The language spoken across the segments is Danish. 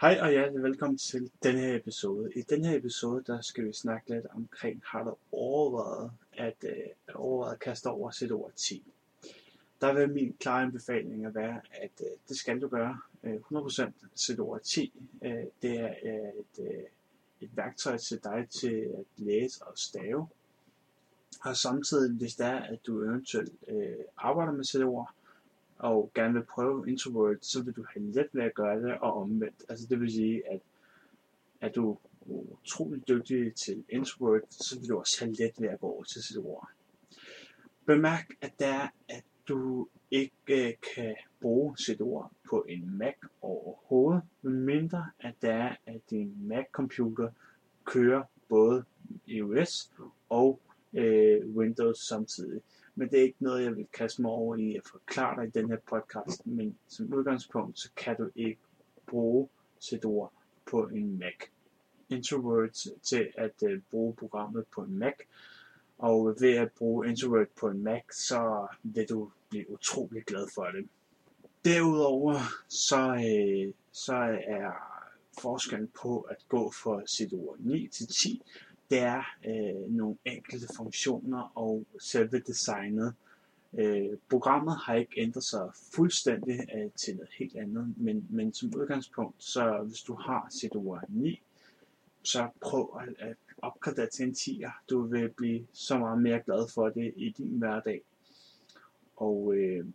Hej og hjertelig velkommen til denne her episode. I denne her episode, der skal vi snakke lidt omkring, har du overvejet at, øh, overvejet at kaste over sit ord 10? Der vil min klare anbefaling at være, at øh, det skal du gøre. Øh, 100% sit ord 10. Øh, det er et, øh, et værktøj til dig til at læse og stave. Og samtidig, hvis det er, at du eventuelt øh, arbejder med sit ord, og gerne vil prøve introvert, så vil du have let ved at gøre det, og omvendt. Altså det vil sige, at er du utrolig dygtig til introvert, så vil du også have let ved at gå over til sit ord. Bemærk, at det er, at du ikke øh, kan bruge sit ord på en Mac overhovedet, medmindre at det er, at din Mac-computer kører både iOS og øh, Windows samtidig men det er ikke noget, jeg vil kaste mig over i at forklare dig i den her podcast, men som udgangspunkt, så kan du ikke bruge sit på en Mac. Introvert til at uh, bruge programmet på en Mac, og ved at bruge Introvert på en Mac, så vil du blive utrolig glad for det. Derudover så, øh, så er forskellen på at gå fra sit 9 til 10 det er øh, nogle enkelte funktioner og selve designet. Øh, programmet har ikke ændret sig fuldstændig øh, til noget helt andet, men, men som udgangspunkt, så hvis du har sit 9, så prøv at, at opgradere til en 10'er. Du vil blive så meget mere glad for det i din hverdag. Og øh,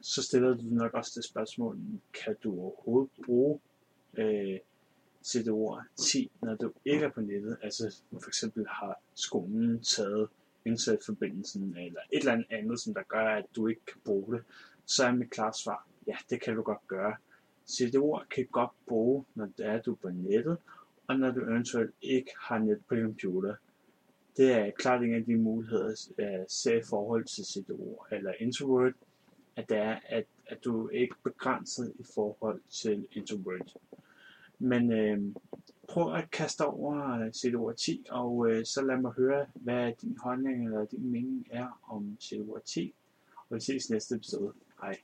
så stiller du nok også det spørgsmål, kan du overhovedet bruge øh, til det ord 10, når du ikke er på nettet. Altså for eksempel har skolen taget internetforbindelsen eller et eller andet andet, som der gør, at du ikke kan bruge det, så er mit klart svar, ja, det kan du godt gøre. CD-ord kan godt bruge, når det er, du er på nettet, og når du eventuelt ikke har net på din computer. Det er klart en af de muligheder, øh, at se i forhold til CD-ord eller introvert, at det er, at, at du ikke er begrænset i forhold til introvert. Men øh, prøv at kaste over øh, 10, og øh, så lad mig høre, hvad din holdning eller din mening er om sit 10. Og vi ses næste episode. Hej.